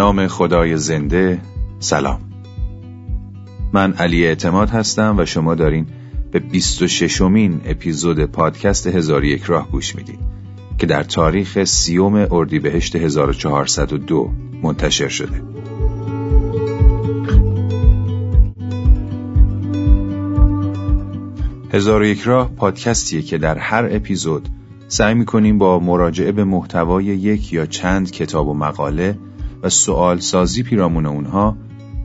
نام خدای زنده سلام. من علی اعتماد هستم و شما دارین به 26 مین اپیزود پادکست هزار یک راه گوش می‌دید که در تاریخ سیوم اردیبهشت 1402 منتشر شده. هزار یک راه پادکستیه که در هر اپیزود سعی می‌کنیم با مراجعه به محتوای یک یا چند کتاب و مقاله و سوال سازی پیرامون اونها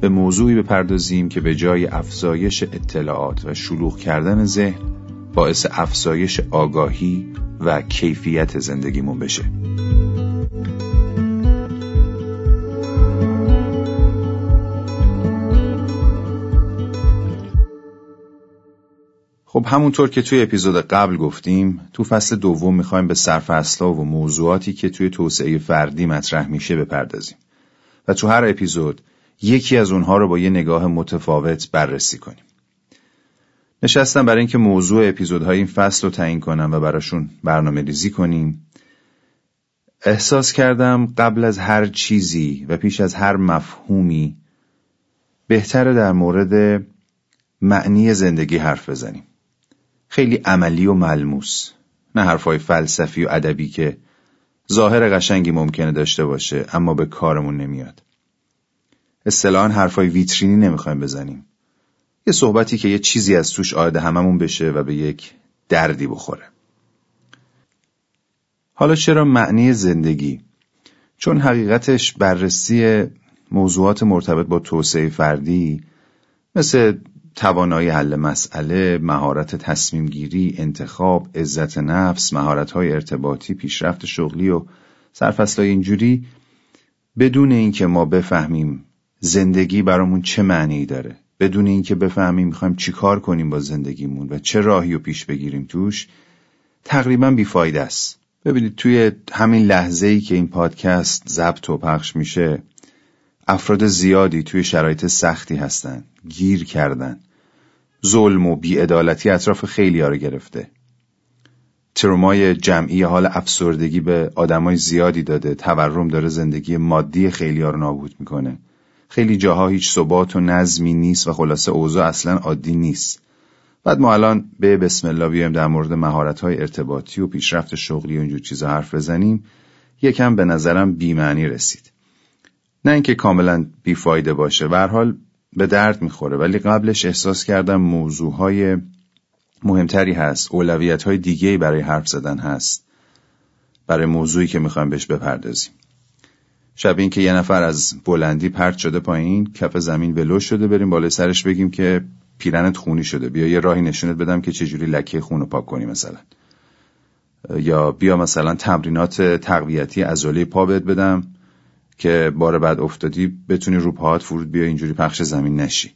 به موضوعی بپردازیم که به جای افزایش اطلاعات و شلوغ کردن ذهن باعث افزایش آگاهی و کیفیت زندگیمون بشه. خب همونطور که توی اپیزود قبل گفتیم تو فصل دوم می‌خوایم به صرف اصلا و موضوعاتی که توی توسعه فردی مطرح میشه بپردازیم و تو هر اپیزود یکی از اونها رو با یه نگاه متفاوت بررسی کنیم. نشستم برای اینکه موضوع اپیزودهای این فصل رو تعیین کنم و براشون برنامه ریزی کنیم. احساس کردم قبل از هر چیزی و پیش از هر مفهومی بهتره در مورد معنی زندگی حرف بزنیم. خیلی عملی و ملموس نه حرفای فلسفی و ادبی که ظاهر قشنگی ممکنه داشته باشه اما به کارمون نمیاد. اصطلاحا حرفای ویترینی نمی‌خوایم بزنیم. یه صحبتی که یه چیزی از توش آید هممون بشه و به یک دردی بخوره. حالا چرا معنی زندگی؟ چون حقیقتش بررسی موضوعات مرتبط با توسعه فردی مثل توانایی حل مسئله، مهارت تصمیم گیری، انتخاب، عزت نفس، مهارت های ارتباطی، پیشرفت شغلی و سرفصلای اینجوری. بدون اینکه ما بفهمیم زندگی برامون چه معنی داره بدون اینکه بفهمیم می‌خوایم چیکار کنیم با زندگیمون و چه راهی رو پیش بگیریم توش تقریبا بیفایده است. ببینید توی همین لحظه ای که این پادکست ضبط و پخش میشه افراد زیادی توی شرایط سختی هستن گیر کردن. ظلم و بیعدالتی اطراف خیلی ها رو گرفته. ترومای جمعی حال افسردگی به آدمای زیادی داده تورم داره زندگی مادی خیلی ها رو نابود می‌کنه. خیلی جاها هیچ ثبات و نظمی نیست و خلاصه اوضاع اصلا عادی نیست. بعد ما الان به بسم الله بیایم در مورد مهارت های ارتباطی و پیشرفت شغلی و اینجور چیزا حرف بزنیم. یکم به نظرم بیمعنی رسید. نه اینکه کاملا بیفایده باشه. حال به درد می‌خوره ولی قبلش احساس کردم موضوعهای مهمتری هست. اولویت های دیگه برای حرف زدن هست. برای موضوعی که می‌خوایم بهش بپردازیم. شب این که یه نفر از بلندی پرت شده پایین کف زمین ولو شده بریم بالای سرش بگیم که پیرنت خونی شده. بیا یه راهی نشونت بدم که چجوری لکه خون رو پاک کنی مثلا. یا بیا مثلا تمرینات تقویتی عضله پا بهت بدم. که بار بعد افتادی بتونی رو پاهات فرود بیا اینجوری پخش زمین نشی.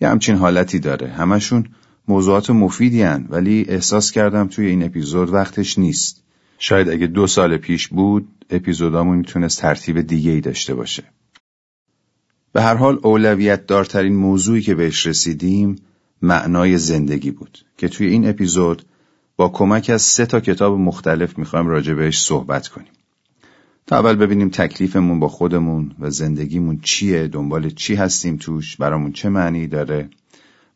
یه همچین حالتی داره. همشون موضوعات مفیدی هن ولی احساس کردم توی این اپیزود وقتش نیست. شاید اگه دو سال پیش بود اپیزودامون می‌تونست ترتیب دیگه ای داشته باشه. به هر حال اولویت دارترین موضوعی که بهش رسیدیم معنای زندگی بود که توی این اپیزود با کمک از سه تا کتاب مختلف می‌خوایم راجع بهش صحبت کنیم. تا اول ببینیم تکلیفمون با خودمون و زندگیمون چیه دنبال چی هستیم توش برامون چه معنی داره.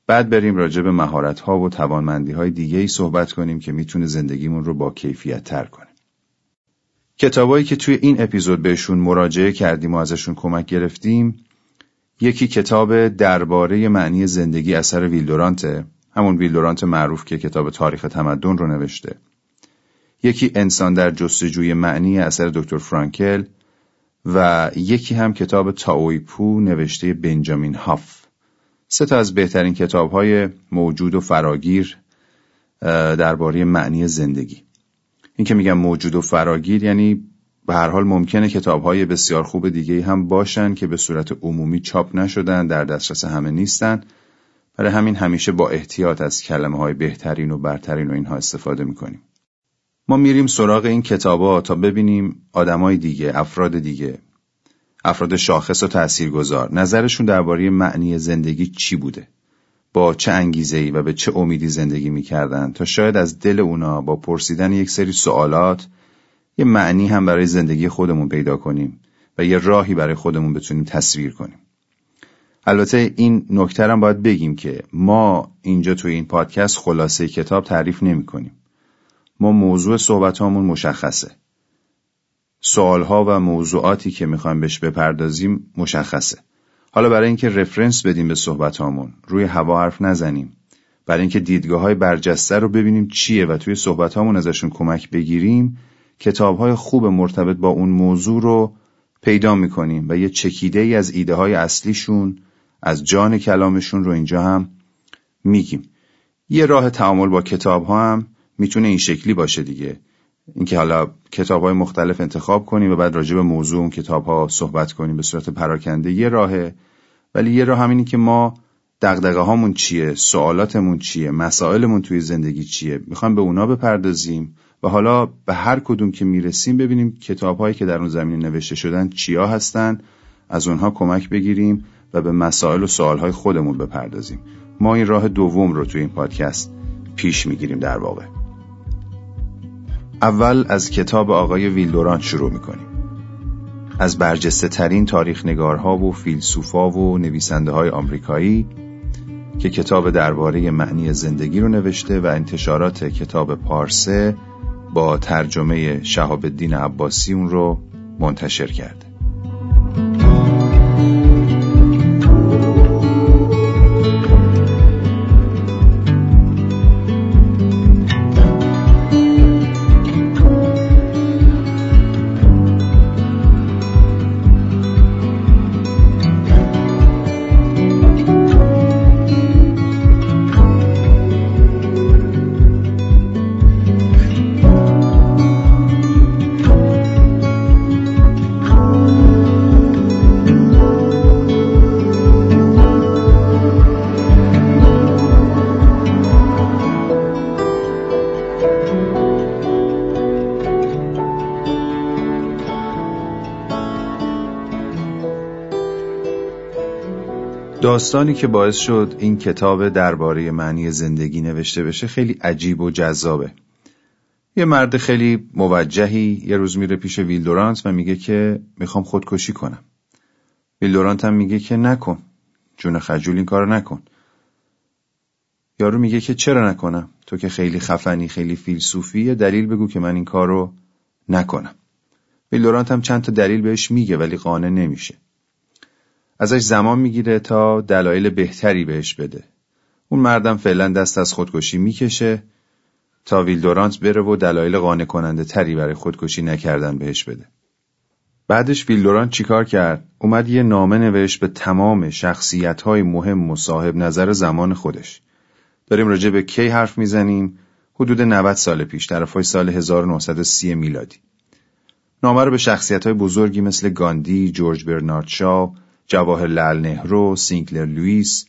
بعد بریم راجع به مهارت ها و توانمندی های دیگه ای صحبت کنیم که می‌تونه زندگیمون رو با کیفیت تر کنه. کتابایی که توی این اپیزود بهشون مراجعه کردیم و ازشون کمک گرفتیم یکی کتاب درباره معنی زندگی اثر ویلدورانته. همون ویلدورانت معروف که کتاب تاریخ تمدن رو نوشته. یکی انسان در جستجوی معنی اثر دکتر فرانکل و یکی هم کتاب تاویپو نوشته بنجامین هاف. سه تا از بهترین کتاب های موجود و فراگیر درباره معنی زندگی. این که میگم موجود و فراگیر یعنی به هر حال ممکنه کتاب های بسیار خوب دیگه هم باشن که به صورت عمومی چاپ نشدن در دسترس همه نیستن. برای همین همیشه با احتیاط از کلمه های بهترین و برترین و اینها استفاده می‌کنیم. ما میریم سراغ این کتابا تا ببینیم آدمای دیگه افراد دیگه افراد شاخص و تاثیرگذار نظرشون درباره معنی زندگی چی بوده؟ با چه انگیزه و به چه امیدی زندگی می‌کردن؟ تا شاید از دل اونا با پرسیدن یک سری سوالات یه معنی هم برای زندگی خودمون پیدا کنیم و یه راهی برای خودمون بتونیم تصویر کنیم. البته این نکته باید بگیم که ما اینجا توی این پادکست خلاصه کتاب تعریف نمی کنیم. ما موضوع صحبت هامون مشخصه. سوالها و موضوعاتی که می‌خوایم بهش بپردازیم مشخصه. حالا برای اینکه رفرنس بدیم به صحبت هامون روی هوا حرف نزنیم برای اینکه دیدگاه های برجسته رو ببینیم چیه و توی صحبت هامون ازشون کمک بگیریم کتاب های خوب مرتبط با اون موضوع رو پیدا می‌کنیم و یه چکیده ای از ایده های اصلیشون از جان کلامشون رو اینجا هم میگیم یه راه تعامل با کتاب ها هم می‌تونه این شکلی باشه دیگه. اینکه حالا کتاب های مختلف انتخاب کنیم و بعد راجع به موضوع اون کتاب ها صحبت کنیم به صورت پراکنده یه راهه. ولی یه راه همینی که ما دقدقه هامون چیه سوالاتمون چیه مسائلمون توی زندگی چیه می‌خوایم به اونا بپردازیم و حالا به هر کدوم که می‌رسیم ببینیم کتاب هایی که در اون زمینه نوشته شدن چیا هستن از اونها کمک بگیریم و به مسائل و سوالهای خودمون بپردازیم. ما این راه دوم رو توی این پادکست پیش می‌گیریم در واقع. اول از کتاب آقای ویلدوران شروع می‌کنیم. از برجسته ترین تاریخ نگارها و فیلسوفا و نویسنده های آمریکایی که کتاب درباره معنی زندگی رو نوشته و انتشارات کتاب پارسه با ترجمه شهاب الدین عباسی اون رو منتشر کرده. داستانی که باعث شد این کتاب درباره معنی زندگی نوشته بشه خیلی عجیب و جذابه. یه مرد خیلی موجهی یه روز میره پیش ویل دورانت و میگه که می‌خوام خودکشی کنم. ویل دورانت هم میگه که نکن. جون خجول این کارو نکن. یارو میگه که چرا نکنم؟ تو که خیلی خفنی خیلی فیلسوفی دلیل بگو که من این کارو نکنم. ویل دورانت هم چند تا دلیل بهش میگه ولی قانع نمیشه. ازش زمان می‌گیره تا دلایل بهتری بهش بده. اون مردم فعلا دست از خودکشی می‌کشه تا ویلدورانت بره و دلایل قانع کننده تری برای خودکشی نکردن بهش بده. بعدش ویلدورانت چیکار کرد؟ اومد یه نامه نوشت به تمام شخصیت های مهم و صاحب نظر زمان خودش. داریم راجع به کی حرف می‌زنیم؟ حدود 90 سال پیش طرفای سال 1930 میلادی. نامه رو به شخصیت های بزرگی مثل گاندی، جورج برنارد شاو، جواهر لال نهرو، سینکلر لوئیس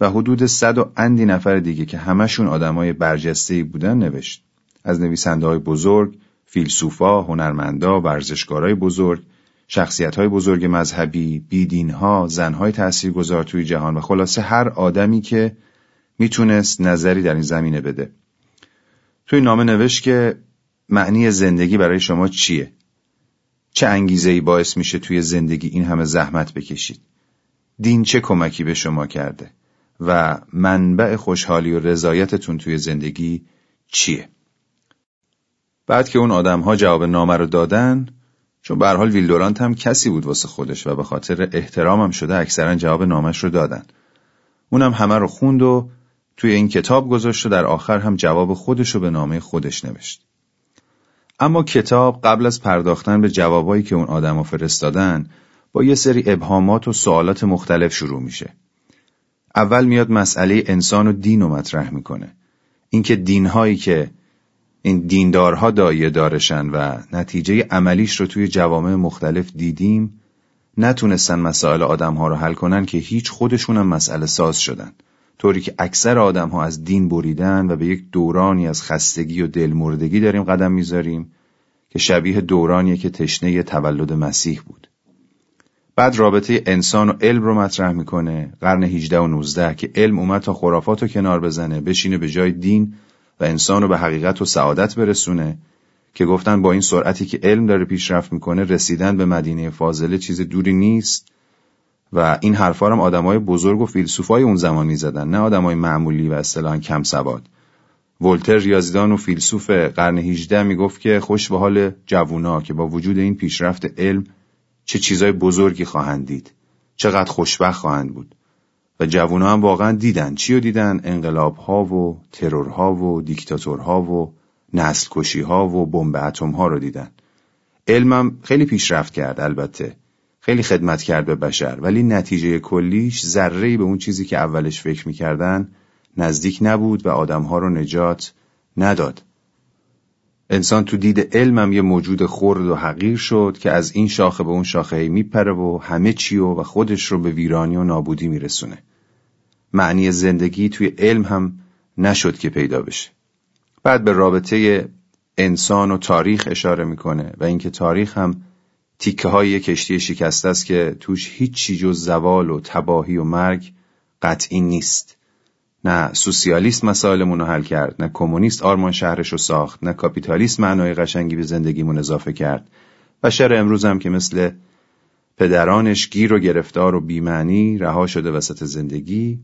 و حدود صد و اندی نفر دیگه که همشون آدمای برجسته‌ای بودن نوشت. از نویسنده های بزرگ، فیلسوفا، هنرمندا، ورزشکارای بزرگ، شخصیت های بزرگ مذهبی، بیدین ها، زن های تاثیرگذار توی جهان و خلاصه هر آدمی که می‌تونست نظری در این زمینه بده. توی نامه نوشت که معنی زندگی برای شما چیه؟ چه انگیزه ای باعث میشه توی زندگی این همه زحمت بکشید؟ دین چه کمکی به شما کرده؟ و منبع خوشحالی و رضایتتون توی زندگی چیه؟ بعد که اون آدم ها جواب نامه رو دادن چون به حال ویلدورانت هم کسی بود واسه خودش و به خاطر احترامم شده اکثرا جواب نامش رو دادن. اونم همه رو خوند و توی این کتاب گذاشت و در آخر هم جواب خودش رو به نامه خودش نوشت. اما کتاب قبل از پرداختن به جوابایی که اون آدم فرستادن با یه سری ابهامات و سوالات مختلف شروع میشه. اول میاد مسئله انسان و دین رو مطرح می‌کنه. اینکه دینهایی که این دیندارها دایه دارشن و نتیجه عملیش رو توی جوامع مختلف دیدیم نتونستن مسائل آدمها رو حل کنن که هیچ خودشون هم مسئله ساز شدن. طوری که اکثر آدم ها از دین بریدن و به یک دورانی از خستگی و دلمردگی داریم قدم می‌ذاریم که شبیه دورانیه که تشنه تولد مسیح بود. بعد رابطه انسان و علم رو مطرح می‌کنه قرن 18 و 19 که علم اومد تا خرافات رو کنار بزنه بشینه به جای دین و انسان رو به حقیقت و سعادت برسونه که گفتن با این سرعتی که علم داره پیشرفت می‌کنه رسیدن به مدینه فاضله چیز دوری نیست و این حرفا هم آدمای بزرگ و فیلسوفای اون زمان می‌زدن نه آدمای معمولی و اصطلاحا کم سواد. ولتر ریاضیدان و فیلسوف قرن 18 می‌گفت که خوش به حال جوونا که با وجود این پیشرفت علم چه چیزای بزرگی خواهند دید چقدر خوشبخت خواهند بود. و جوونا هم واقعا دیدن. چی رو دیدن؟ انقلاب ها و ترور ها و دیکتاتور ها و نسل کشی ها و بمب اتم ها رو دیدن. علمم خیلی پیشرفت کرد البته. خیلی خدمت کرد به بشر. ولی نتیجه کلیش ذره به اون چیزی که اولش فکر می‌کردن نزدیک نبود و آدمها رو نجات نداد. انسان تو دید علمم یه موجود خرد و حقیر شد که از این شاخه به اون شاخه میپره و همه چی و, خودش رو به ویرانی و نابودی میرسونه. معنی زندگی توی علم هم نشد که پیدا بشه. بعد به رابطه انسان و تاریخ اشاره می‌کنه و اینکه تاریخ هم تیکه های کشتی شکسته است که توش هیچی جز زوال و تباهی و مرگ قطعی نیست. نه سوسیالیست مسائلمون رو حل کرد نه کمونیست آرمان شهرش رو ساخت نه کاپیتالیست معنای قشنگی به زندگیمون اضافه کرد. بشر امروز هم که مثل پدرانش گیر و گرفتار و بیمعنی رها شده وسط زندگی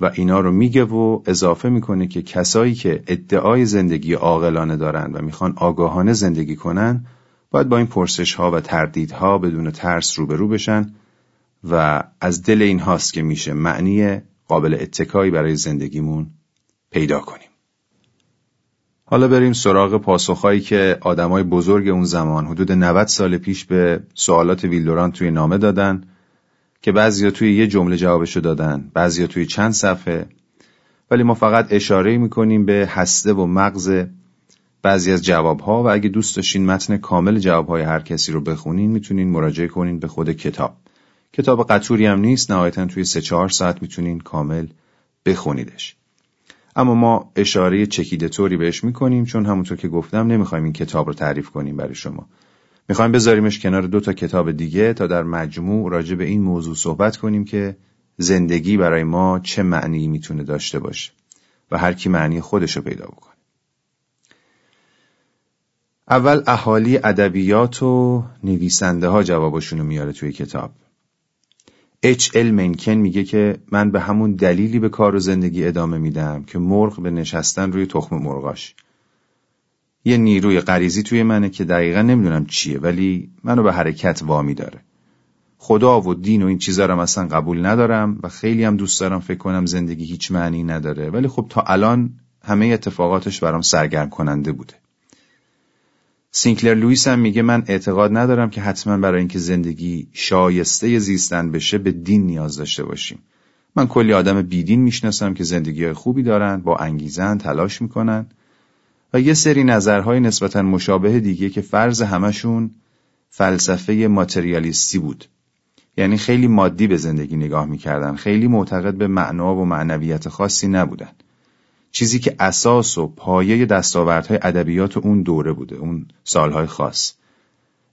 و اینا رو میگه و اضافه می‌کنه که کسایی که ادعای زندگی عاقلانه دارن و می‌خوان آگاهانه زندگی کنن باید با این پرسش ها و تردیدها بدون ترس روبرو بشن و از دل این هاست که میشه معنی قابل اتکایی برای زندگیمون پیدا کنیم. حالا بریم سراغ پاسخهایی که آدمای بزرگ اون زمان حدود 90 سال پیش به سوالات ویلدوران توی نامه دادن که بعضیا توی یه جمله جوابشو دادن بعضیا توی چند صفحه ولی ما فقط اشاره می‌کنیم به هسته و مغز بعضی از جوابها و اگه دوست داشتین متن کامل جوابهای هر کسی رو بخونین می‌تونین مراجعه کنین به خود کتاب. کتاب قطوری هم نیست نهایتا توی سه چهار ساعت می‌تونین کامل بخونیدش. اما ما اشاره چکیده طوری بهش می‌کنیم چون همونطور که گفتم نمی‌خوایم این کتاب رو تعریف کنیم برای شما. می‌خوایم بذاریمش کنار دو تا کتاب دیگه تا در مجموع راجع به این موضوع صحبت کنیم که زندگی برای ما چه معنی می‌تونه داشته باشه و هر کی معنی خودش رو پیدا بکنه. اول اهالی ادبیات و نویسنده ها جوابشون رو میاره توی کتاب. اچ ال منکن میگه که من به همون دلیلی به کار و زندگی ادامه میدم که مرغ به نشستن روی تخم مرغاش. یه نیروی غریزی توی منه که دقیقا نمی‌دونم چیه ولی منو به حرکت وامی داره. خدا و دین و این چیزا رو اصلا قبول ندارم و خیلی هم دوست دارم فکر کنم زندگی هیچ معنی نداره. ولی خب تا الان همه اتفاقاتش برام سرگرم کننده بوده. سینکلر لویس هم میگه من اعتقاد ندارم که حتما برای اینکه زندگی شایسته زیستن بشه به دین نیاز داشته باشیم. من کلی آدم بیدین می‌شناسم که زندگی خوبی دارن با انگیزن تلاش می‌کنن. و یه سری نظرهای نسبتا مشابه دیگه که فرض همشون فلسفه ماتریالیستی بود. یعنی خیلی مادی به زندگی نگاه می‌کردن. خیلی معتقد به معنا و معنویت خاصی نبودن. چیزی که اساس و پایه دستاوردهای ادبیات اون دوره بوده اون سالهای خاص.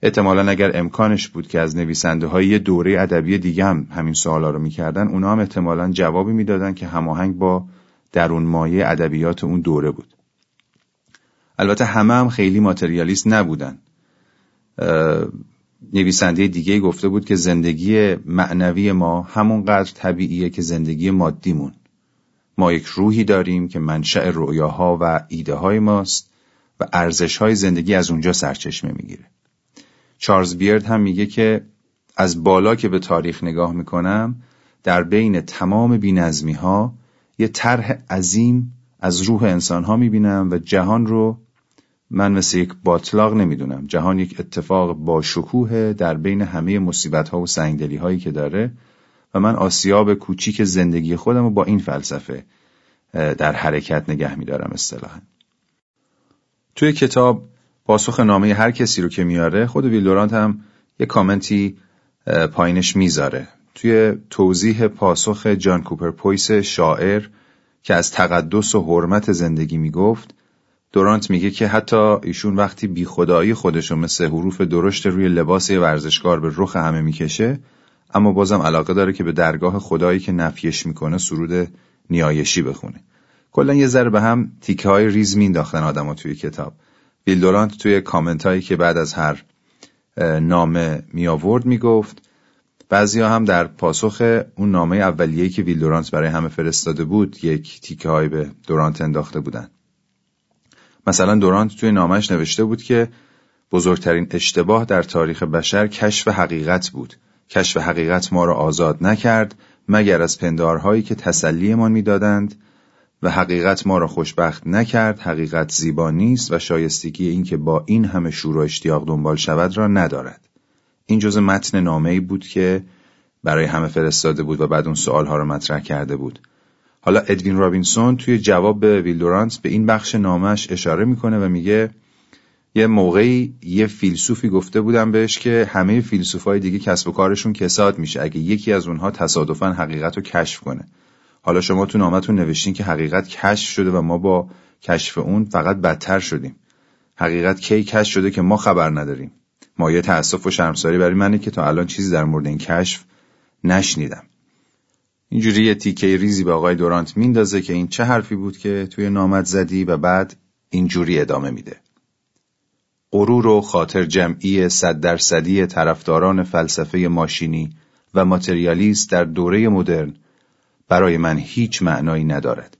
احتمالا اگر امکانش بود که از نویسنده های دوره ادبی دیگه هم همین سوالا رو می‌کردن اونا هم احتمالا جوابی می‌دادن که هماهنگ با درون مایه ادبیات اون دوره بود. البته همه هم خیلی ماتریالیست نبودن. نویسنده دیگه گفته بود که زندگی معنوی ما همونقدر طبیعیه که زندگی مادیمون ما یک روحی داریم که منشأ رویاها و ایده های ماست و ارزش های زندگی از اونجا سرچشمه می‌گیره. چارلز بیرد هم میگه که از بالا که به تاریخ نگاه می‌کنم در بین تمام بینظمی ها یه طرح عظیم از روح انسان ها می‌بینم و جهان رو من مثل یک باطلاق نمی‌دونم جهان یک اتفاق با شکوه در بین همه مصیبت ها و سنگدلی هایی که داره و من آسیاب کوچیک زندگی خودم رو با این فلسفه در حرکت نگه میدارم اصطلاحا. توی کتاب پاسخ نامه هر کسی رو که میاره خود ویلدورانت هم یه کامنتی پایینش می‌ذاره. توی توضیح پاسخ جان کوپر پویس شاعر که از تقدس و حرمت زندگی می‌گفت دورانت میگه که حتی ایشون وقتی بی خدایی خودشو مثل حروف درشت روی لباس ورزشکار به رخ همه می‌کشه اما بازم علاقه داره که به درگاه خدایی که نفیش می‌کنه سرود نیایشی بخونه. کلا یه ذره به هم تیکه های ریز مینداختن آدما توی کتاب. ویلدورانت توی کامنت هایی که بعد از هر نامه می آورد می گفت بعضی هم در پاسخ اون نامه اولیه‌ای که ویلدورانت برای همه فرستاده بود یک تیکه های به دورانت انداخته بودن. مثلا دورانت توی نامش نوشته بود که بزرگترین اشتباه در تاریخ بشر کشف حقیقت بود. کشف حقیقت ما را آزاد نکرد مگر از پندارهایی که تسلیمان می‌دادند. و حقیقت ما را خوشبخت نکرد حقیقت زیبا نیست و شایستگی اینکه با این همه شور و اشتیاق دنبال شود را ندارد. این جزء متن نامه ای بود که برای همه فرستاده بود و بعد اون سوال ها را مطرح کرده بود. حالا ادوین رابینسون توی جواب به ویلدورانت به این بخش نامش اشاره می‌کنه و میگه یه موقعی یه فیلسوفی گفته بودم بهش که همه فیلسوفای دیگه کسب و کارشون کساد میشه اگه یکی از اونها تصادفا حقیقت رو کشف کنه. حالا شما تو نامتون نوشتین که حقیقت کشف شده و ما با کشف اون فقط بدتر شدیم. حقیقت کی کشف شده که ما خبر نداریم. مایه تأسف و شرمساری برای منه که تا الان چیزی در مورد این کشف نشنیدم. اینجوری یه تیکه ریزی به آقای دورانت میندازه که این چه حرفی بود که توی نامت زدی و بعد اینجوری ادامه میده. غرور و خاطر جمعی صد درصدی طرفداران فلسفه ماشینی و ماتریالیست در دوره مدرن برای من هیچ معنایی ندارد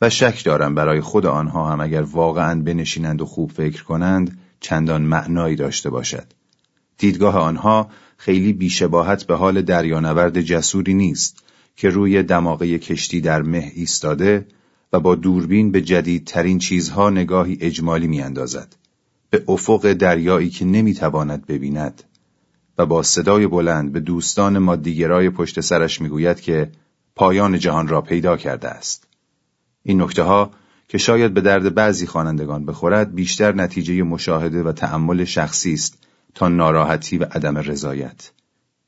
و شک دارم برای خود آنها هم اگر واقعا بنشینند و خوب فکر کنند چندان معنایی داشته باشد. دیدگاه آنها خیلی بیشباهت به حال دریانورد جسوری نیست که روی دماغه کشتی در مه ایستاده و با دوربین به جدیدترین چیزها نگاهی اجمالی میاندازد. به افق دریایی که نمی‌تواند ببیند و با صدای بلند به دوستان مادیگرای پشت سرش می‌گوید که پایان جهان را پیدا کرده است. این نکته ها که شاید به درد بعضی خوانندگان بخورد بیشتر نتیجه مشاهده و تأمل شخصی است تا ناراحتی و عدم رضایت.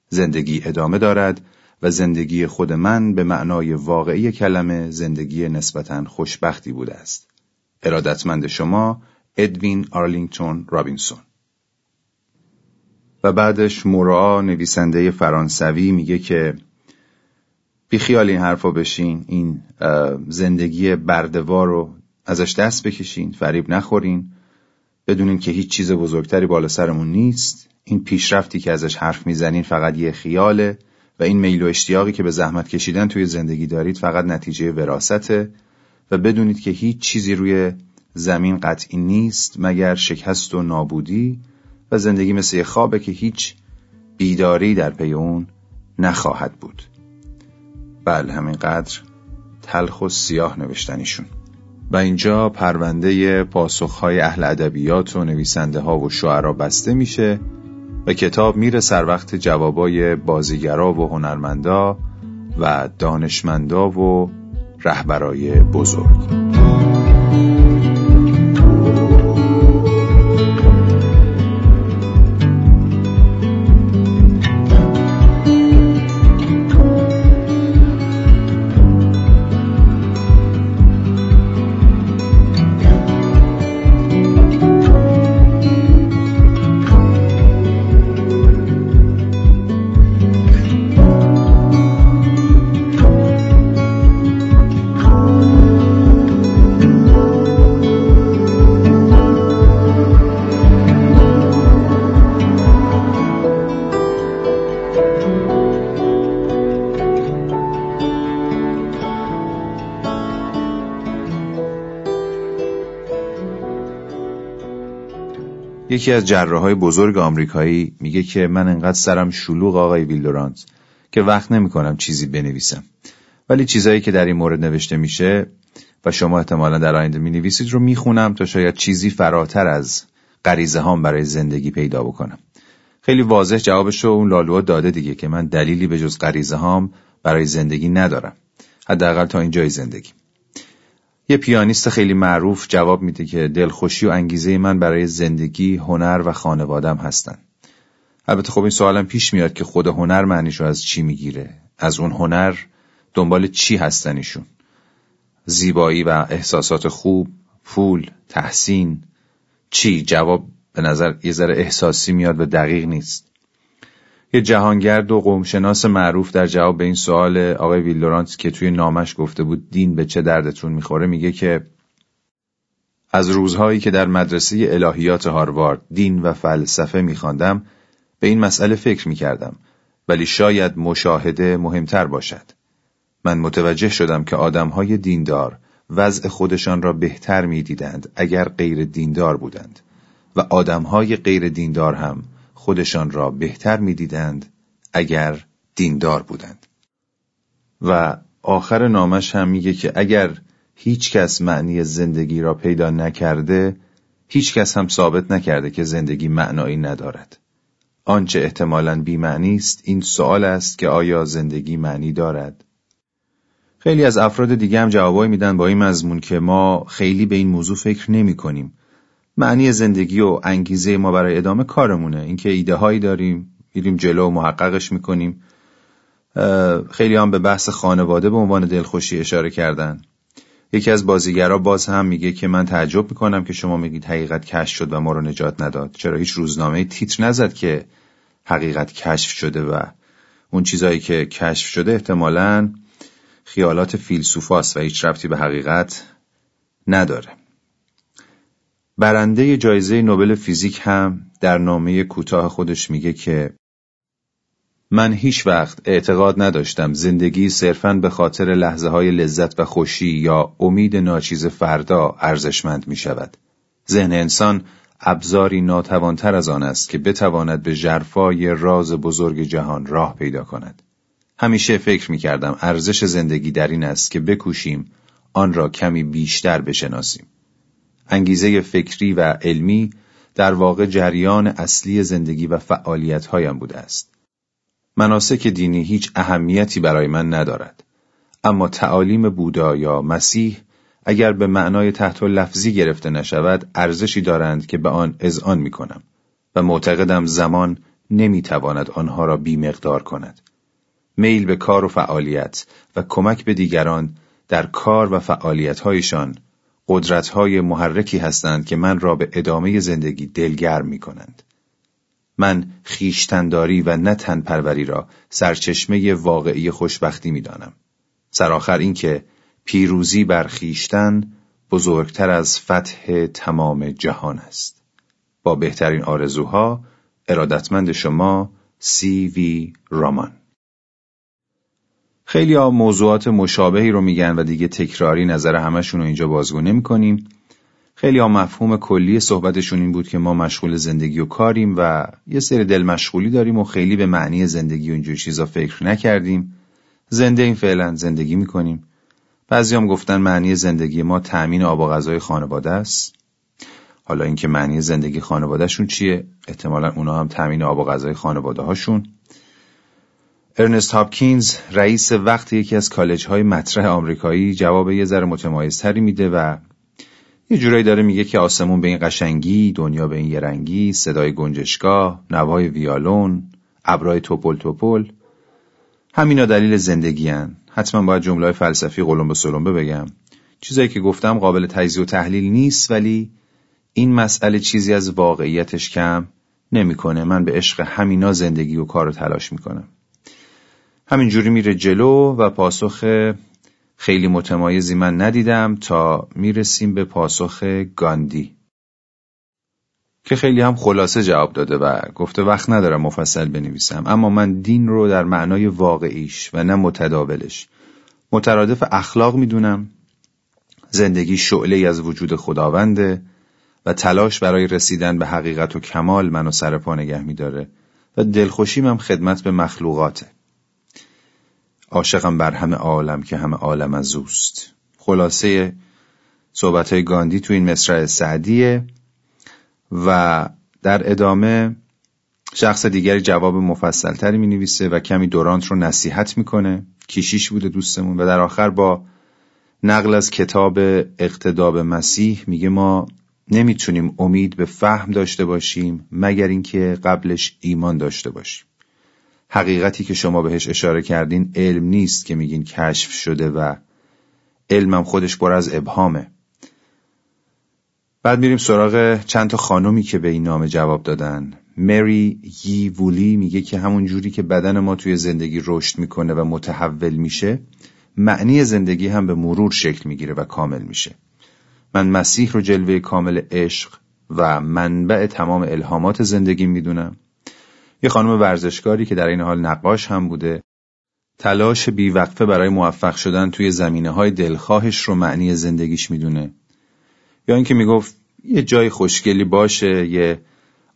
زندگی ادامه دارد و زندگی خود من به معنای واقعی کلمه زندگی نسبتا خوشبختی بوده است. ارادتمند شما ادوین آرلینگتون رابینسون و بعدش مورا نویسنده فرانسوی میگه که بیخیال این حرفا بشین این زندگی برده‌وار رو ازش دست بکشین فریب نخورین. بدونین که هیچ چیز بزرگتری بالا سرمون نیست. این پیشرفتی که ازش حرف می‌زنین فقط یه خیاله و این میل و اشتیاقی که به زحمت کشیدن توی زندگی دارید فقط نتیجه وراثته و بدونید که هیچ چیزی روی زمین قطعی نیست مگر شکست و نابودی و زندگی مثل خوابه که هیچ بیداری در پی اون نخواهد بود. بله همینقدر تلخ و سیاه نوشتنیشون. و اینجا پرونده پاسخهای اهل ادبیات و نویسنده ها و شعرا بسته میشه و کتاب میره سر وقت جوابای بازیگرا و هنرمندا و دانشمندا و رهبرای بزرگ. یکی از جراحای بزرگ آمریکایی میگه که من انقدر سرم شلوغ آقای ویلدورانت که وقت نمی‌کنم چیزی بنویسم. ولی چیزایی که در این مورد نوشته میشه و شما احتمالا در آینده می نویسید رو می‌خونم تا شاید چیزی فراتر از غریزه هام برای زندگی پیدا بکنم. خیلی واضح جوابش اون لالوها داده دیگه که من دلیلی به جز غریزه هام برای زندگی ندارم. حداقل تا اینجای زندگی. یه پیانیست خیلی معروف جواب میده که دلخوشی و انگیزه من برای زندگی، هنر و خانوادم هستن. البته خب این سوالم پیش میاد که خود هنر معنیش رو از چی می‌گیره؟ از اون هنر دنبال چی هستن ایشون؟ زیبایی و احساسات خوب، پول، تحسین، چی؟ جواب به نظر یه ذره احساسی میاد و دقیق نیست. یه جهانگرد و قومشناس معروف در جواب به این سوال آقای ویلدورانت که توی نامش گفته بود دین به چه دردتون می‌خوره میگه که از روزهایی که در مدرسه الهیات هاروارد دین و فلسفه میخواندم به این مسئله فکر می‌کردم ولی شاید مشاهده مهمتر باشد. من متوجه شدم که آدمهای دیندار وضع خودشان را بهتر می‌دیدند اگر غیر دیندار بودند و آدمهای غیر دیندار هم خودشان را بهتر می‌دیدند اگر دیندار بودند. و آخر نامش هم میگه که اگر هیچ کس معنی زندگی را پیدا نکرده هیچ کس هم ثابت نکرده که زندگی معنایی ندارد. آنچه احتمالاً بیمعنی است این سوال است که آیا زندگی معنی دارد؟ خیلی از افراد دیگه هم جوابایی میدن با این مضمون که ما خیلی به این موضوع فکر نمی کنیم. معنی زندگی و انگیزه ما برای ادامه کارمونه. اینکه ایده هایی داریم میریم جلو و محققش می‌کنیم. خیلی هم به بحث خانواده به عنوان دلخوشی اشاره کردن. یکی از بازیگرا باز هم میگه که من تعجب می‌کنم که شما میگید حقیقت کشف شد و ما رو نجات نداد. چرا هیچ روزنامه تیتر نزد که حقیقت کشف شده و اون چیزایی که کشف شده احتمالا خیالات فیلسوفاست و هیچ ربطی به حقیقت نداره. برنده جایزه نوبل فیزیک هم در نامه کوتاه خودش میگه که من هیچ وقت اعتقاد نداشتم زندگی صرفاً به خاطر لحظه های لذت و خوشی یا امید ناچیز فردا ارزشمند می شود. ذهن انسان ابزاری ناتوانتر از آن است که بتواند به جرفای راز بزرگ جهان راه پیدا کند. همیشه فکر می کردم ارزش زندگی در این است که بکوشیم آن را کمی بیشتر بشناسیم. انگیزه فکری و علمی در واقع جریان اصلی زندگی و فعالیت هایم بوده است. مناسک دینی هیچ اهمیتی برای من ندارد. اما تعالیم بودا یا مسیح اگر به معنای تحت لفظی گرفته نشود ارزشی دارند که به آن اذعان می کنم و معتقدم زمان نمی‌تواند آنها را بیمقدار کند. میل به کار و فعالیت و کمک به دیگران در کار و فعالیتهایشان قدرتهای محرکی هستند که من را به ادامه زندگی دلگرم می کنند. من خیشتنداری و نه تنپروری را سرچشمه واقعی خوشبختی می‌دانم. سرآخر اینکه پیروزی بر خیشتن بزرگتر از فتح تمام جهان است. با بهترین آرزوها ارادتمند شما سی وی رامان خیلی ها موضوعات مشابهی رو میگن و دیگه تکراری نظر همشون رو اینجا بازگو نمی کنیم. خیلی ها مفهوم کلی صحبتشون این بود که ما مشغول زندگی و کاریم و یه سری دل مشغولی داریم و خیلی به معنی زندگی و اینجور چیزا فکر نکردیم. زنده این فعلا زندگی می‌کنیم. بعضی هم گفتن معنی زندگی ما تأمین آب و غذای خانواده است. حالا اینکه معنی زندگی خانوادهشون چیه؟ احتمالا اونا هم تأمین آب و غذای خانواده هاشون ارنست هاپکینز رئیس وقت یکی از کالج های مطرح آمریکایی جواب یه ذره متمایزتری میده و یه جورایی داره میگه که آسمون به این قشنگی، دنیا به این یه رنگی، صدای گنجشگاه، نوای ویالون، ابرای توپل توپل همینا دلیل زندگی هن. حتما باید جمله فلسفی قلم به سلمبه بگم. چیزایی که گفتم قابل تجزیه و تحلیل نیست ولی این مسئله چیزی از واقعیتش کم نمی‌کنه. من به عشق همینا زندگی و کار رو تلاش می‌کنم. همینجوری میره جلو و پاسخ خیلی متمایزی من ندیدم تا می‌رسیم به پاسخ گاندی که خیلی هم خلاصه جواب داده و گفته وقت ندارم مفصل بنویسم. اما من دین رو در معنای واقعیش و نه متداولش مترادف اخلاق می‌دونم. زندگی شعله از وجود خداونده و تلاش برای رسیدن به حقیقت و کمال منو سر پا نگه میداره و دلخوشیم هم خدمت به مخلوقاته. عاشقم بر همه عالم که همه عالم از اوست. خلاصه صحبت های گاندی تو این مصرع سعدیه و در ادامه شخص دیگری جواب مفصلتری می نویسه و کمی دورانت رو نصیحت می‌کنه. کیشیش بوده دوستمون و در آخر با نقل از کتاب اقتداب مسیح میگه ما نمی‌تونیم امید به فهم داشته باشیم مگر اینکه قبلش ایمان داشته باشیم. حقیقتی که شما بهش اشاره کردین علم نیست که میگین کشف شده و علمم خودش پر از ابهامه. بعد میریم سراغ چند تا خانومی که به این نامه جواب دادن. مری یی وولی میگه که همون جوری که بدن ما توی زندگی رشد می‌کنه و متحول میشه معنی زندگی هم به مرور شکل می‌گیره و کامل میشه. من مسیح رو جلوه کامل عشق و منبع تمام الهامات زندگی می‌دونم. یه خانم ورزشکاری که در این حال نقاش هم بوده تلاش بیوقفه برای موفق شدن توی زمینه های دلخواهش رو معنی زندگیش می‌دونه. یا اینکه می‌گفت یه جای خوشگلی باشه یه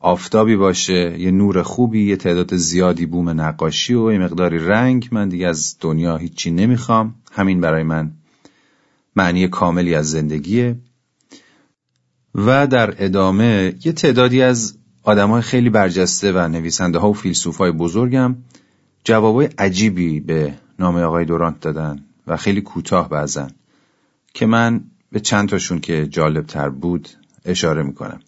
آفتابی باشه یه نور خوبی یه تعداد زیادی بوم نقاشی و یه مقداری رنگ. من دیگه از دنیا هیچی نمی‌خوام. همین برای من معنی کاملی از زندگیه. و در ادامه یه تعدادی از آدم های خیلی برجسته و نویسنده ها و فیلسوف های بزرگم جوابای عجیبی به نام آقای دورانت دادن و خیلی کوتاه بعضن که من به چند تاشون که جالب تر بود اشاره می‌کنم.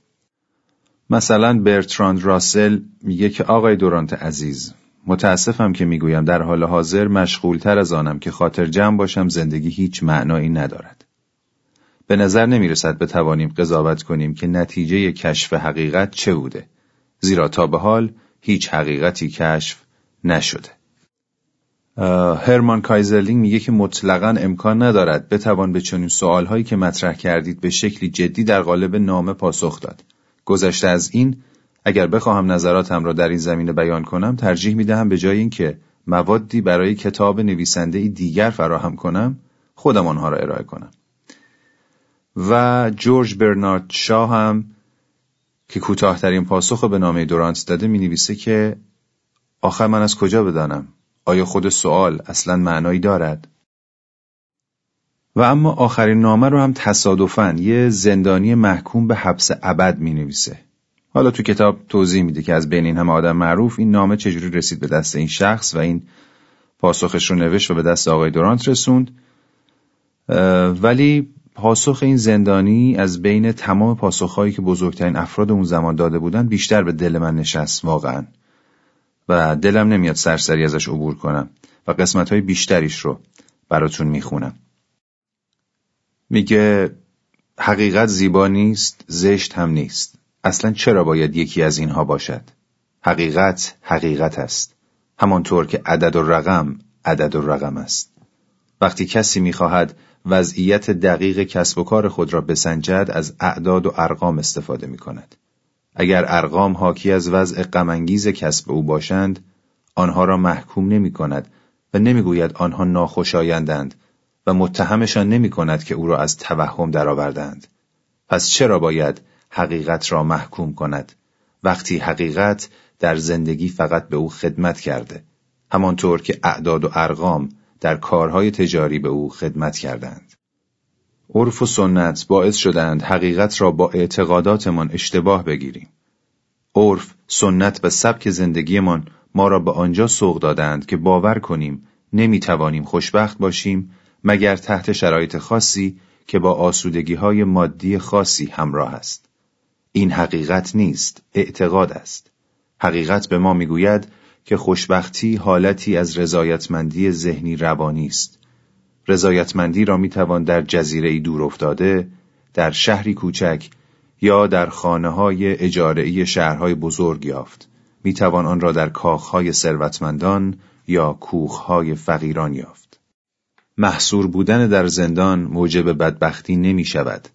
مثلا برتراند راسل میگه که آقای دورانت عزیز متاسفم که می‌گویم در حال حاضر مشغولتر از آنم که خاطر جمع باشم زندگی هیچ معنایی ندارد. به نظر نمی‌رسد بتوانیم قضاوت کنیم که نتیجه کشف حقیقت چه بوده زیرا تا به حال هیچ حقیقتی کشف نشده. هرمان کایزرلینگ میگه که مطلقا امکان ندارد بتوان به چنین سوالهایی که مطرح کردید به شکلی جدی در قالب نامه پاسخ داد. گذشته از این اگر بخواهم نظراتم را در این زمینه بیان کنم ترجیح می دهم به جای اینکه موادی برای کتاب نویسنده دیگر فراهم کنم خودم آنها را ارائه کنم و جورج برنارد شاه هم که کوتاهترین پاسخ به نامه دورانت داده می نویسه که آخر من از کجا بدانم؟ آیا خود سوال اصلا معنایی دارد؟ و اما آخرین نامه رو هم تصادفاً یه زندانی محکوم به حبس ابد می نویسه. حالا تو کتاب توضیح میده که از بین این همه آدم معروف این نامه چجوری رسید به دست این شخص و این پاسخش رو نوشت و به دست آقای دورانت رسوند. ولی پاسخ این زندانی از بین تمام پاسخهایی که بزرگترین افراد اون زمان داده بودن بیشتر به دل من نشست واقعا. و دلم نمیاد سرسری ازش عبور کنم و قسمت های بیشتریش رو براتون می‌خونم. میگه حقیقت زیبا نیست زشت هم نیست. اصلا چرا باید یکی از اینها باشد؟ حقیقت حقیقت است. همانطور که عدد و رقم عدد و رقم است. وقتی کسی می‌خواهد وضعیت دقیق کسب و کار خود را بسنجد از اعداد و ارقام استفاده می کند. اگر ارقام حاکی از وضع غمانگیز کسب او باشند آنها را محکوم نمی کند و نمی‌گوید آنها ناخوشایندند و متهمشان نمی کند که او را از توهم درآوردند. پس چرا باید حقیقت را محکوم کند وقتی حقیقت در زندگی فقط به او خدمت کرده همانطور که اعداد و ارقام در کارهای تجاری به او خدمت کردند. عرف و سنت باعث شدند حقیقت را با اعتقاداتمان اشتباه بگیریم. عرف، سنت و سبک زندگیمان ما را به آنجا سوق دادند که باور کنیم نمی توانیم خوشبخت باشیم مگر تحت شرایط خاصی که با آسودگی های مادی خاصی همراه است. این حقیقت نیست، اعتقاد است. حقیقت به ما می‌گوید که خوشبختی حالتی از رضایتمندی ذهنی روانی است. رضایتمندی را می‌توان در جزیره دور افتاده، در شهری کوچک یا در خانه های اجارهی شهرهای بزرگ یافت. می‌توان آن را در کاخهای ثروتمندان یا کوخهای فقیران یافت. محصور بودن در زندان موجب بدبختی نمی شود.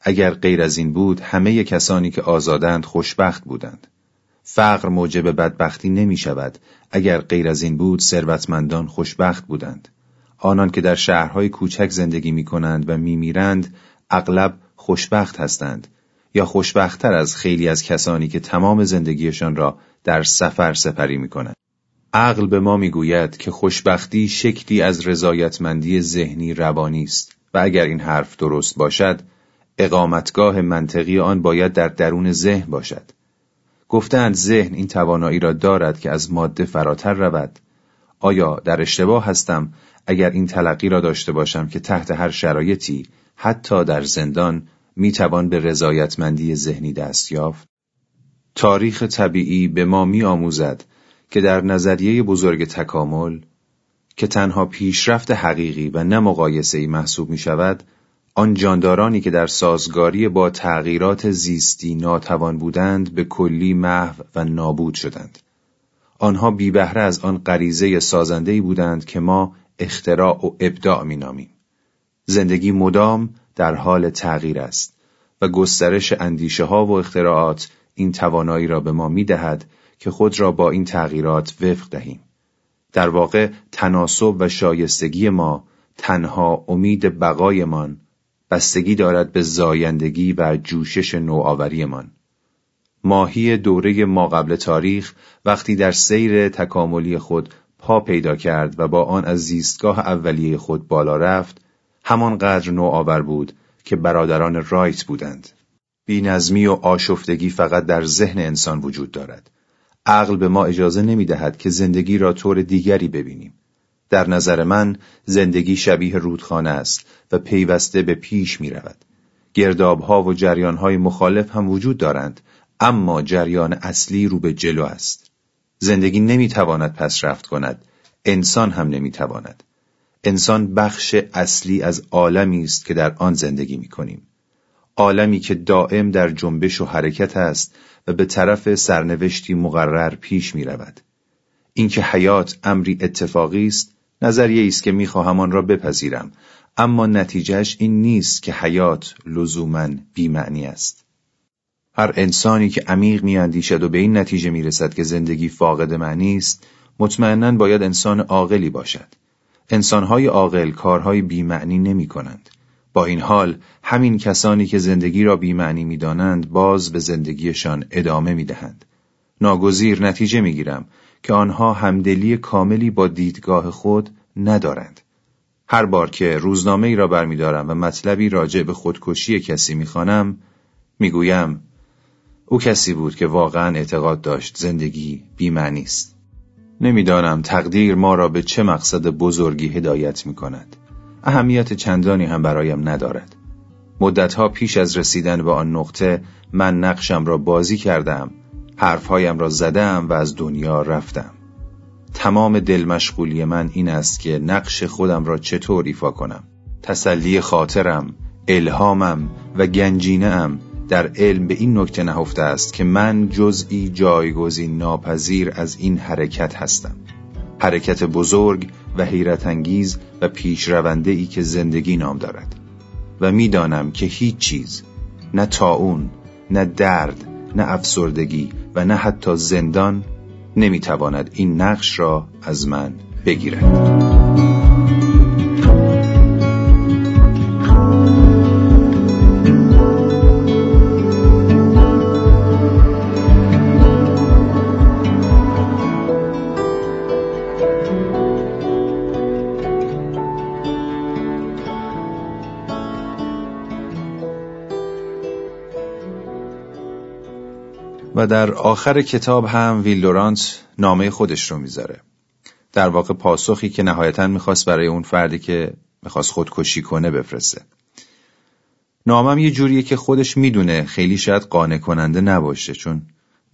اگر غیر از این بود همه کسانی که آزادند خوشبخت بودند. فقر موجب بدبختی نمی شود اگر غیر از این بود ثروتمندان خوشبخت بودند. آنان که در شهرهای کوچک زندگی می کنند و می میرند اغلب خوشبخت هستند یا خوشبختتر از خیلی از کسانی که تمام زندگیشان را در سفر سپری می کنند. عقل به ما می‌گوید که خوشبختی شکلی از رضایتمندی ذهنی روانی است و اگر این حرف درست باشد اقامتگاه منطقی آن باید در درون ذهن باشد گفتند ذهن این توانایی را دارد که از ماده فراتر رود. آیا در اشتباه هستم اگر این تلقی را داشته باشم که تحت هر شرایطی حتی در زندان می‌توان به رضایتمندی ذهنی دست یافت؟ تاریخ طبیعی به ما می آموزد که در نظریه بزرگ تکامل که تنها پیشرفت حقیقی و نه مقایسه‌ای محسوب می شود آن جاندارانی که در سازگاری با تغییرات زیستی ناتوان بودند به کلی محو و نابود شدند. آنها بی بهره از آن غریزه سازندهی بودند که ما اختراع و ابداع می نامیم. زندگی مدام در حال تغییر است و گسترش اندیشه ها و اختراعات این توانایی را به ما می دهد که خود را با این تغییرات وفق دهیم. در واقع تناسب و شایستگی ما تنها امید بقایمان بستگی دارد به زایندگی و جوشش نوآوریمان. ماهی دوره ما قبل تاریخ وقتی در سیر تکاملی خود پا پیدا کرد و با آن از زیستگاه اولیه خود بالا رفت همانقدر نوآور بود که برادران رایت بودند. بینظمی و آشفتگی فقط در ذهن انسان وجود دارد. عقل به ما اجازه نمی دهد که زندگی را طور دیگری ببینیم. در نظر من زندگی شبیه رودخانه است و پیوسته به پیش می رود. گرداب ها و جریان های مخالف هم وجود دارند اما جریان اصلی رو به جلو است. زندگی نمی تواند پس رفت کند انسان هم نمی تواند. انسان بخش اصلی از عالمی است که در آن زندگی می کنیم. عالمی که دائم در جنبش و حرکت است و به طرف سرنوشتی مقرر پیش می رود. اینکه حیات امری اتفاقی است نظریه است که می‌خواهم آن را بپذیرم اما نتیجهش این نیست که حیات لزوما بیمعنی است هر انسانی که عمیق میاندیشد و به این نتیجه می‌رسد که زندگی فاقد معنی است مطمئنا باید انسان عاقلی باشد انسانهای عاقل کارهای بیمعنی نمی کنند. با این حال همین کسانی که زندگی را بیمعنی می‌دانند باز به زندگیشان ادامه می‌دهند. ناگزیر نتیجه می‌گیرم که آنها همدلی کاملی با دیدگاه خود ندارند. هر بار که روزنامه ای را برمیدارم و مطلبی راجع به خودکشی کسی می‌خوانم می‌گویم او کسی بود که واقعا اعتقاد داشت زندگی بیمعنی است. نمی‌دانم تقدیر ما را به چه مقصد بزرگی هدایت می کند. اهمیت چندانی هم برایم ندارد. مدتها پیش از رسیدن به آن نقطه من نقشم را بازی کردم حرفهایم را زدم و از دنیا رفتم. تمام دل مشغولی من این است که نقش خودم را چطور ایفا کنم. تسلی خاطرم، الهامم و گنجینه در علم به این نکته نهفته است که من جزئی جایگزین ناپذیر از این حرکت هستم. حرکت بزرگ و حیرت انگیز و پیشرونده ای که زندگی نام دارد و می‌دانم که هیچ چیز نه تاون نه درد نه افسردگی و نه حتی زندان نمی‌تواند این نقش را از من بگیرد. و در آخر کتاب هم ویلدورانت نامه خودش رو می‌ذاره. در واقع پاسخی که نهایتا می‌خواست برای اون فردی که می‌خواست خودکشی کنه بفرسته. نامم یه جوریه که خودش می‌دونه خیلی شاید قانع کننده نباشه چون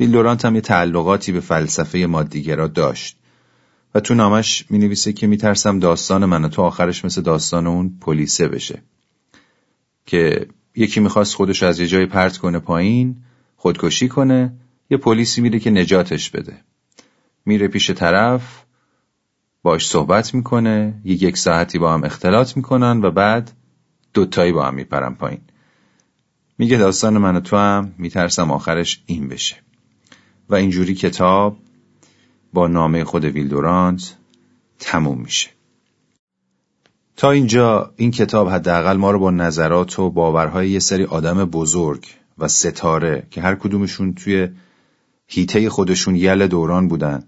ویلدورانت هم یه تعلقاتی به فلسفه مادیگرا داشت و تو نامش می نویسه که میترسم داستان من و تو آخرش مثل داستان اون پلیسه بشه که یکی می‌خواست خودش از یه جای پرت کنه پایین خودکشی کنه یه پلیسی میره که نجاتش بده. میره پیش طرف باش صحبت می‌کنه یه یک ساعتی با هم اختلاط می‌کنن و بعد دوتایی با هم میپرن پایین. میگه داستان من و تو هم میترسم آخرش این بشه. و اینجوری کتاب با نامه خود ویلدورانت تموم میشه. تا اینجا این کتاب حداقل ما رو با نظرات و باورهای یه سری آدم بزرگ و ستاره که هر کدومشون توی هیته خودشون یل دوران بودن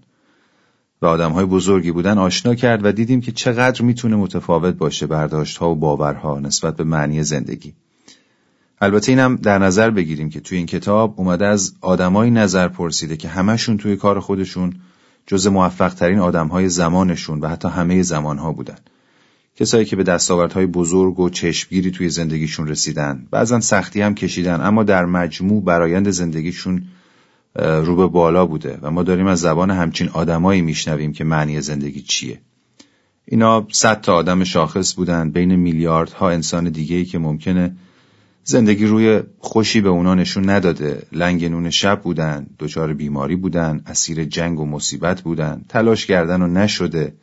و آدم های بزرگی بودن آشنا کرد و دیدیم که چقدر می‌تونه متفاوت باشه برداشت ها و باورها نسبت به معنی زندگی. البته اینم در نظر بگیریم که توی این کتاب اومده از آدمایی نظر پرسیده که همشون توی کار خودشون جز موفق ترین آدم های زمانشون و حتی همه زمانها بودن. کسایی که به دستاوردهای بزرگ و چشمگیری توی زندگیشون رسیدن. بعضا سختی هم کشیدن اما در مجموع برایند زندگیشون رو به بالا بوده و ما داریم از زبان همچین آدمایی میشنویم که معنی زندگی چیه. اینا صد تا آدم شاخص بودن بین میلیاردها انسان دیگه‌ای که ممکنه زندگی روی خوشی به اونا نشون نداده. لنگ نون شب بودن دچار بیماری بودن اسیر جنگ و مصیبت بودن تلاش کردن و نشده.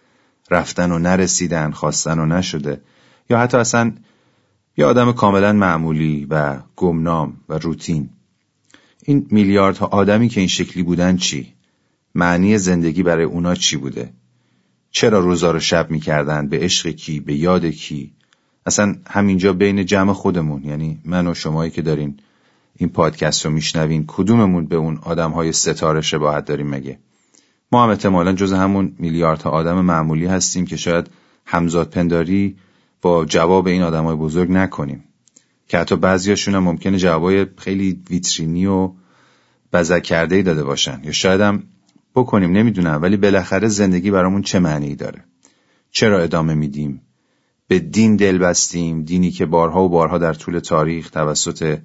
رفتن و نرسیدن خواستن و نشده. یا حتی اصلا یه آدم کاملا معمولی و گمنام و روتین. این میلیاردها آدمی که این شکلی بودن چی؟ معنی زندگی برای اونا چی بوده؟ چرا روزا رو شب می‌کردن؟ به عشق کی؟ به یاد کی؟ اصلا همینجا بین جمع خودمون یعنی من و شمایی که دارین این پادکست رو میشنوین کدوممون به اون آدم های ستاره شباهت داریم مگه؟ ما هم احتمالا جز همون میلیاردها آدم معمولی هستیم که شاید همزاد پنداری با جواب این آدم های بزرگ نکنیم. که حتی بعضیاشون هم ممکنه جوابای خیلی ویترینی و بزک داده باشن. یا شاید هم بکنیم نمی‌دونم ولی بالاخره زندگی برامون چه معنی داره؟ چرا ادامه میدیم؟ به دین دل بستیم دینی که بارها و بارها در طول تاریخ توسط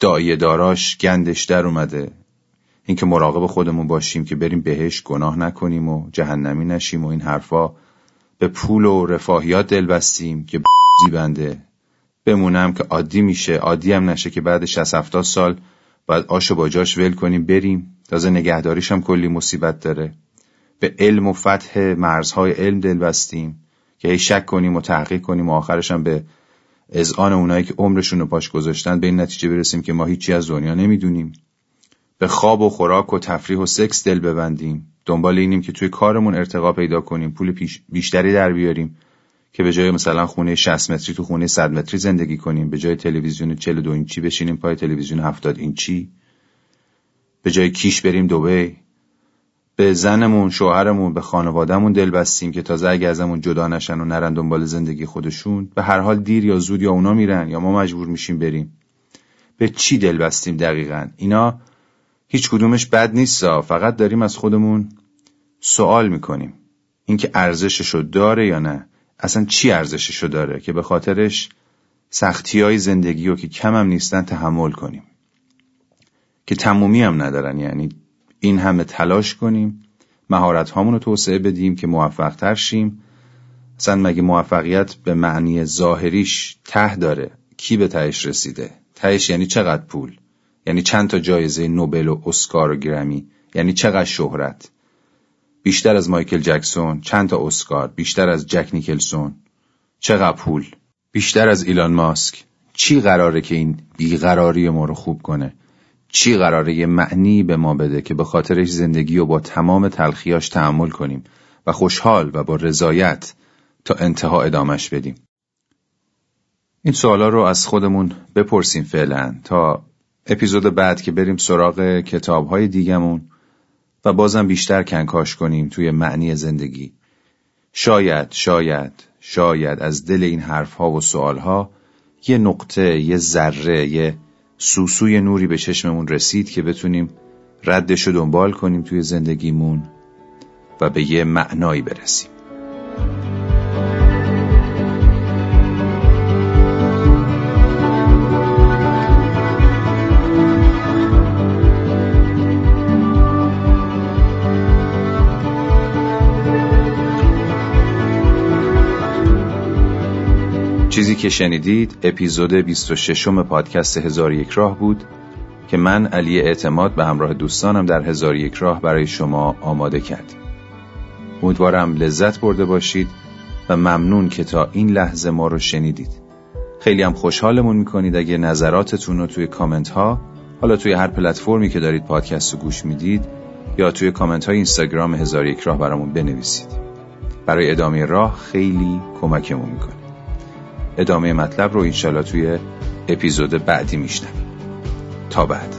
دایی داراش گندش در اومده. اینکه مراقب خودمون باشیم که بریم بهش گناه نکنیم و جهنمی نشیم و این حرفا. به پول و رفاهیات دل بستیم که بنده بمونم که عادی میشه عادی هم نشه که بعد 60 70 سال باید آش و باجاش ول کنیم بریم. تازه نگهداریش هم کلی مصیبت داره. به علم و فتح مرزهای علم دل بستیم که هی شک کنیم و تحقیق کنیم و آخرش هم به اذعان اونایی که عمرشون رو پاش گذاشتن به این نتیجه برسیم که ما هیچی از دنیا نمی‌دونیم. به خواب و خوراک و تفریح و سکس دل ببندیم. دنبال اینیم که توی کارمون ارتقا پیدا کنیم پول بیشتری در بیاریم که به جای مثلا خونه 60 متری تو خونه 100 متری زندگی کنیم به جای تلویزیون 42 اینچی بشینیم پای تلویزیون 70 اینچی به جای کیش بریم دبی. به زنمون شوهرمون به خانوادهمون دل بستیم که تازه اگه ازمون جدا نشن و نرن دنبال زندگی خودشون به هر حال دیر یا زود یا اونا میرن یا ما مجبور میشیم بریم. به چی دل بستیم دقیقا؟ اینا هیچ کدومش بد نیستا فقط داریم از خودمون سوال می‌کنیم. اینکه ارزششو داره یا نه؟ اصلا چی ارزششو داره که به خاطرش سختی های زندگی و که کم هم نیستن تحمل کنیم؟ که تمومی هم ندارن. یعنی این همه تلاش کنیم مهارت هامون رو توسعه بدیم که موفق تر شیم. اصلا مگه موفقیت به معنی ظاهریش ته داره؟ کی به تهش رسیده؟ تهش یعنی چقدر پول؟ یعنی چند تا جایزه نوبل و اسکار و گرمی. یعنی چقدر شهرت. بیشتر از مایکل جکسون چند تا اسکار. بیشتر از جک نیکلسون. چقدر پول. بیشتر از ایلان ماسک. چی قراره که این بیقراری ما رو خوب کنه؟ چی قراره یه معنی به ما بده که به خاطرش زندگی و با تمام تلخیاش تحمل کنیم و خوشحال و با رضایت تا انتها ادامش بدیم؟ این سوالا رو از خودمون بپرسیم فعلا تا اپیزود بعد که بریم سراغ کتابهای دیگمون و بازم بیشتر کنکاش کنیم توی معنی زندگی. شاید شاید شاید از دل این حرفها و سوالها یه نقطه یه ذره یه سوسوی نوری به چشممون رسید که بتونیم ردش رو دنبال کنیم توی زندگیمون و به یه معنایی برسیم. چیزی که شنیدید اپیزود 26 پادکست هزار یک راه بود که من علی اعتماد به همراه دوستانم در هزار یک راه برای شما آماده کردیم. امیدوارم لذت برده باشید و ممنون که تا این لحظه ما رو شنیدید. خیلی هم خوشحالمون می‌کنید اگه نظراتتون رو توی کامنت ها حالا توی هر پلتفرمی که دارید پادکست رو گوش می‌دید یا توی کامنت های اینستاگرام هزار یک راه برامون بنویسید. برای ادامه راه خیلی کمکمون می‌کنه. ادامه مطلب رو اینشالله توی اپیزود بعدی میشنم تا بعد.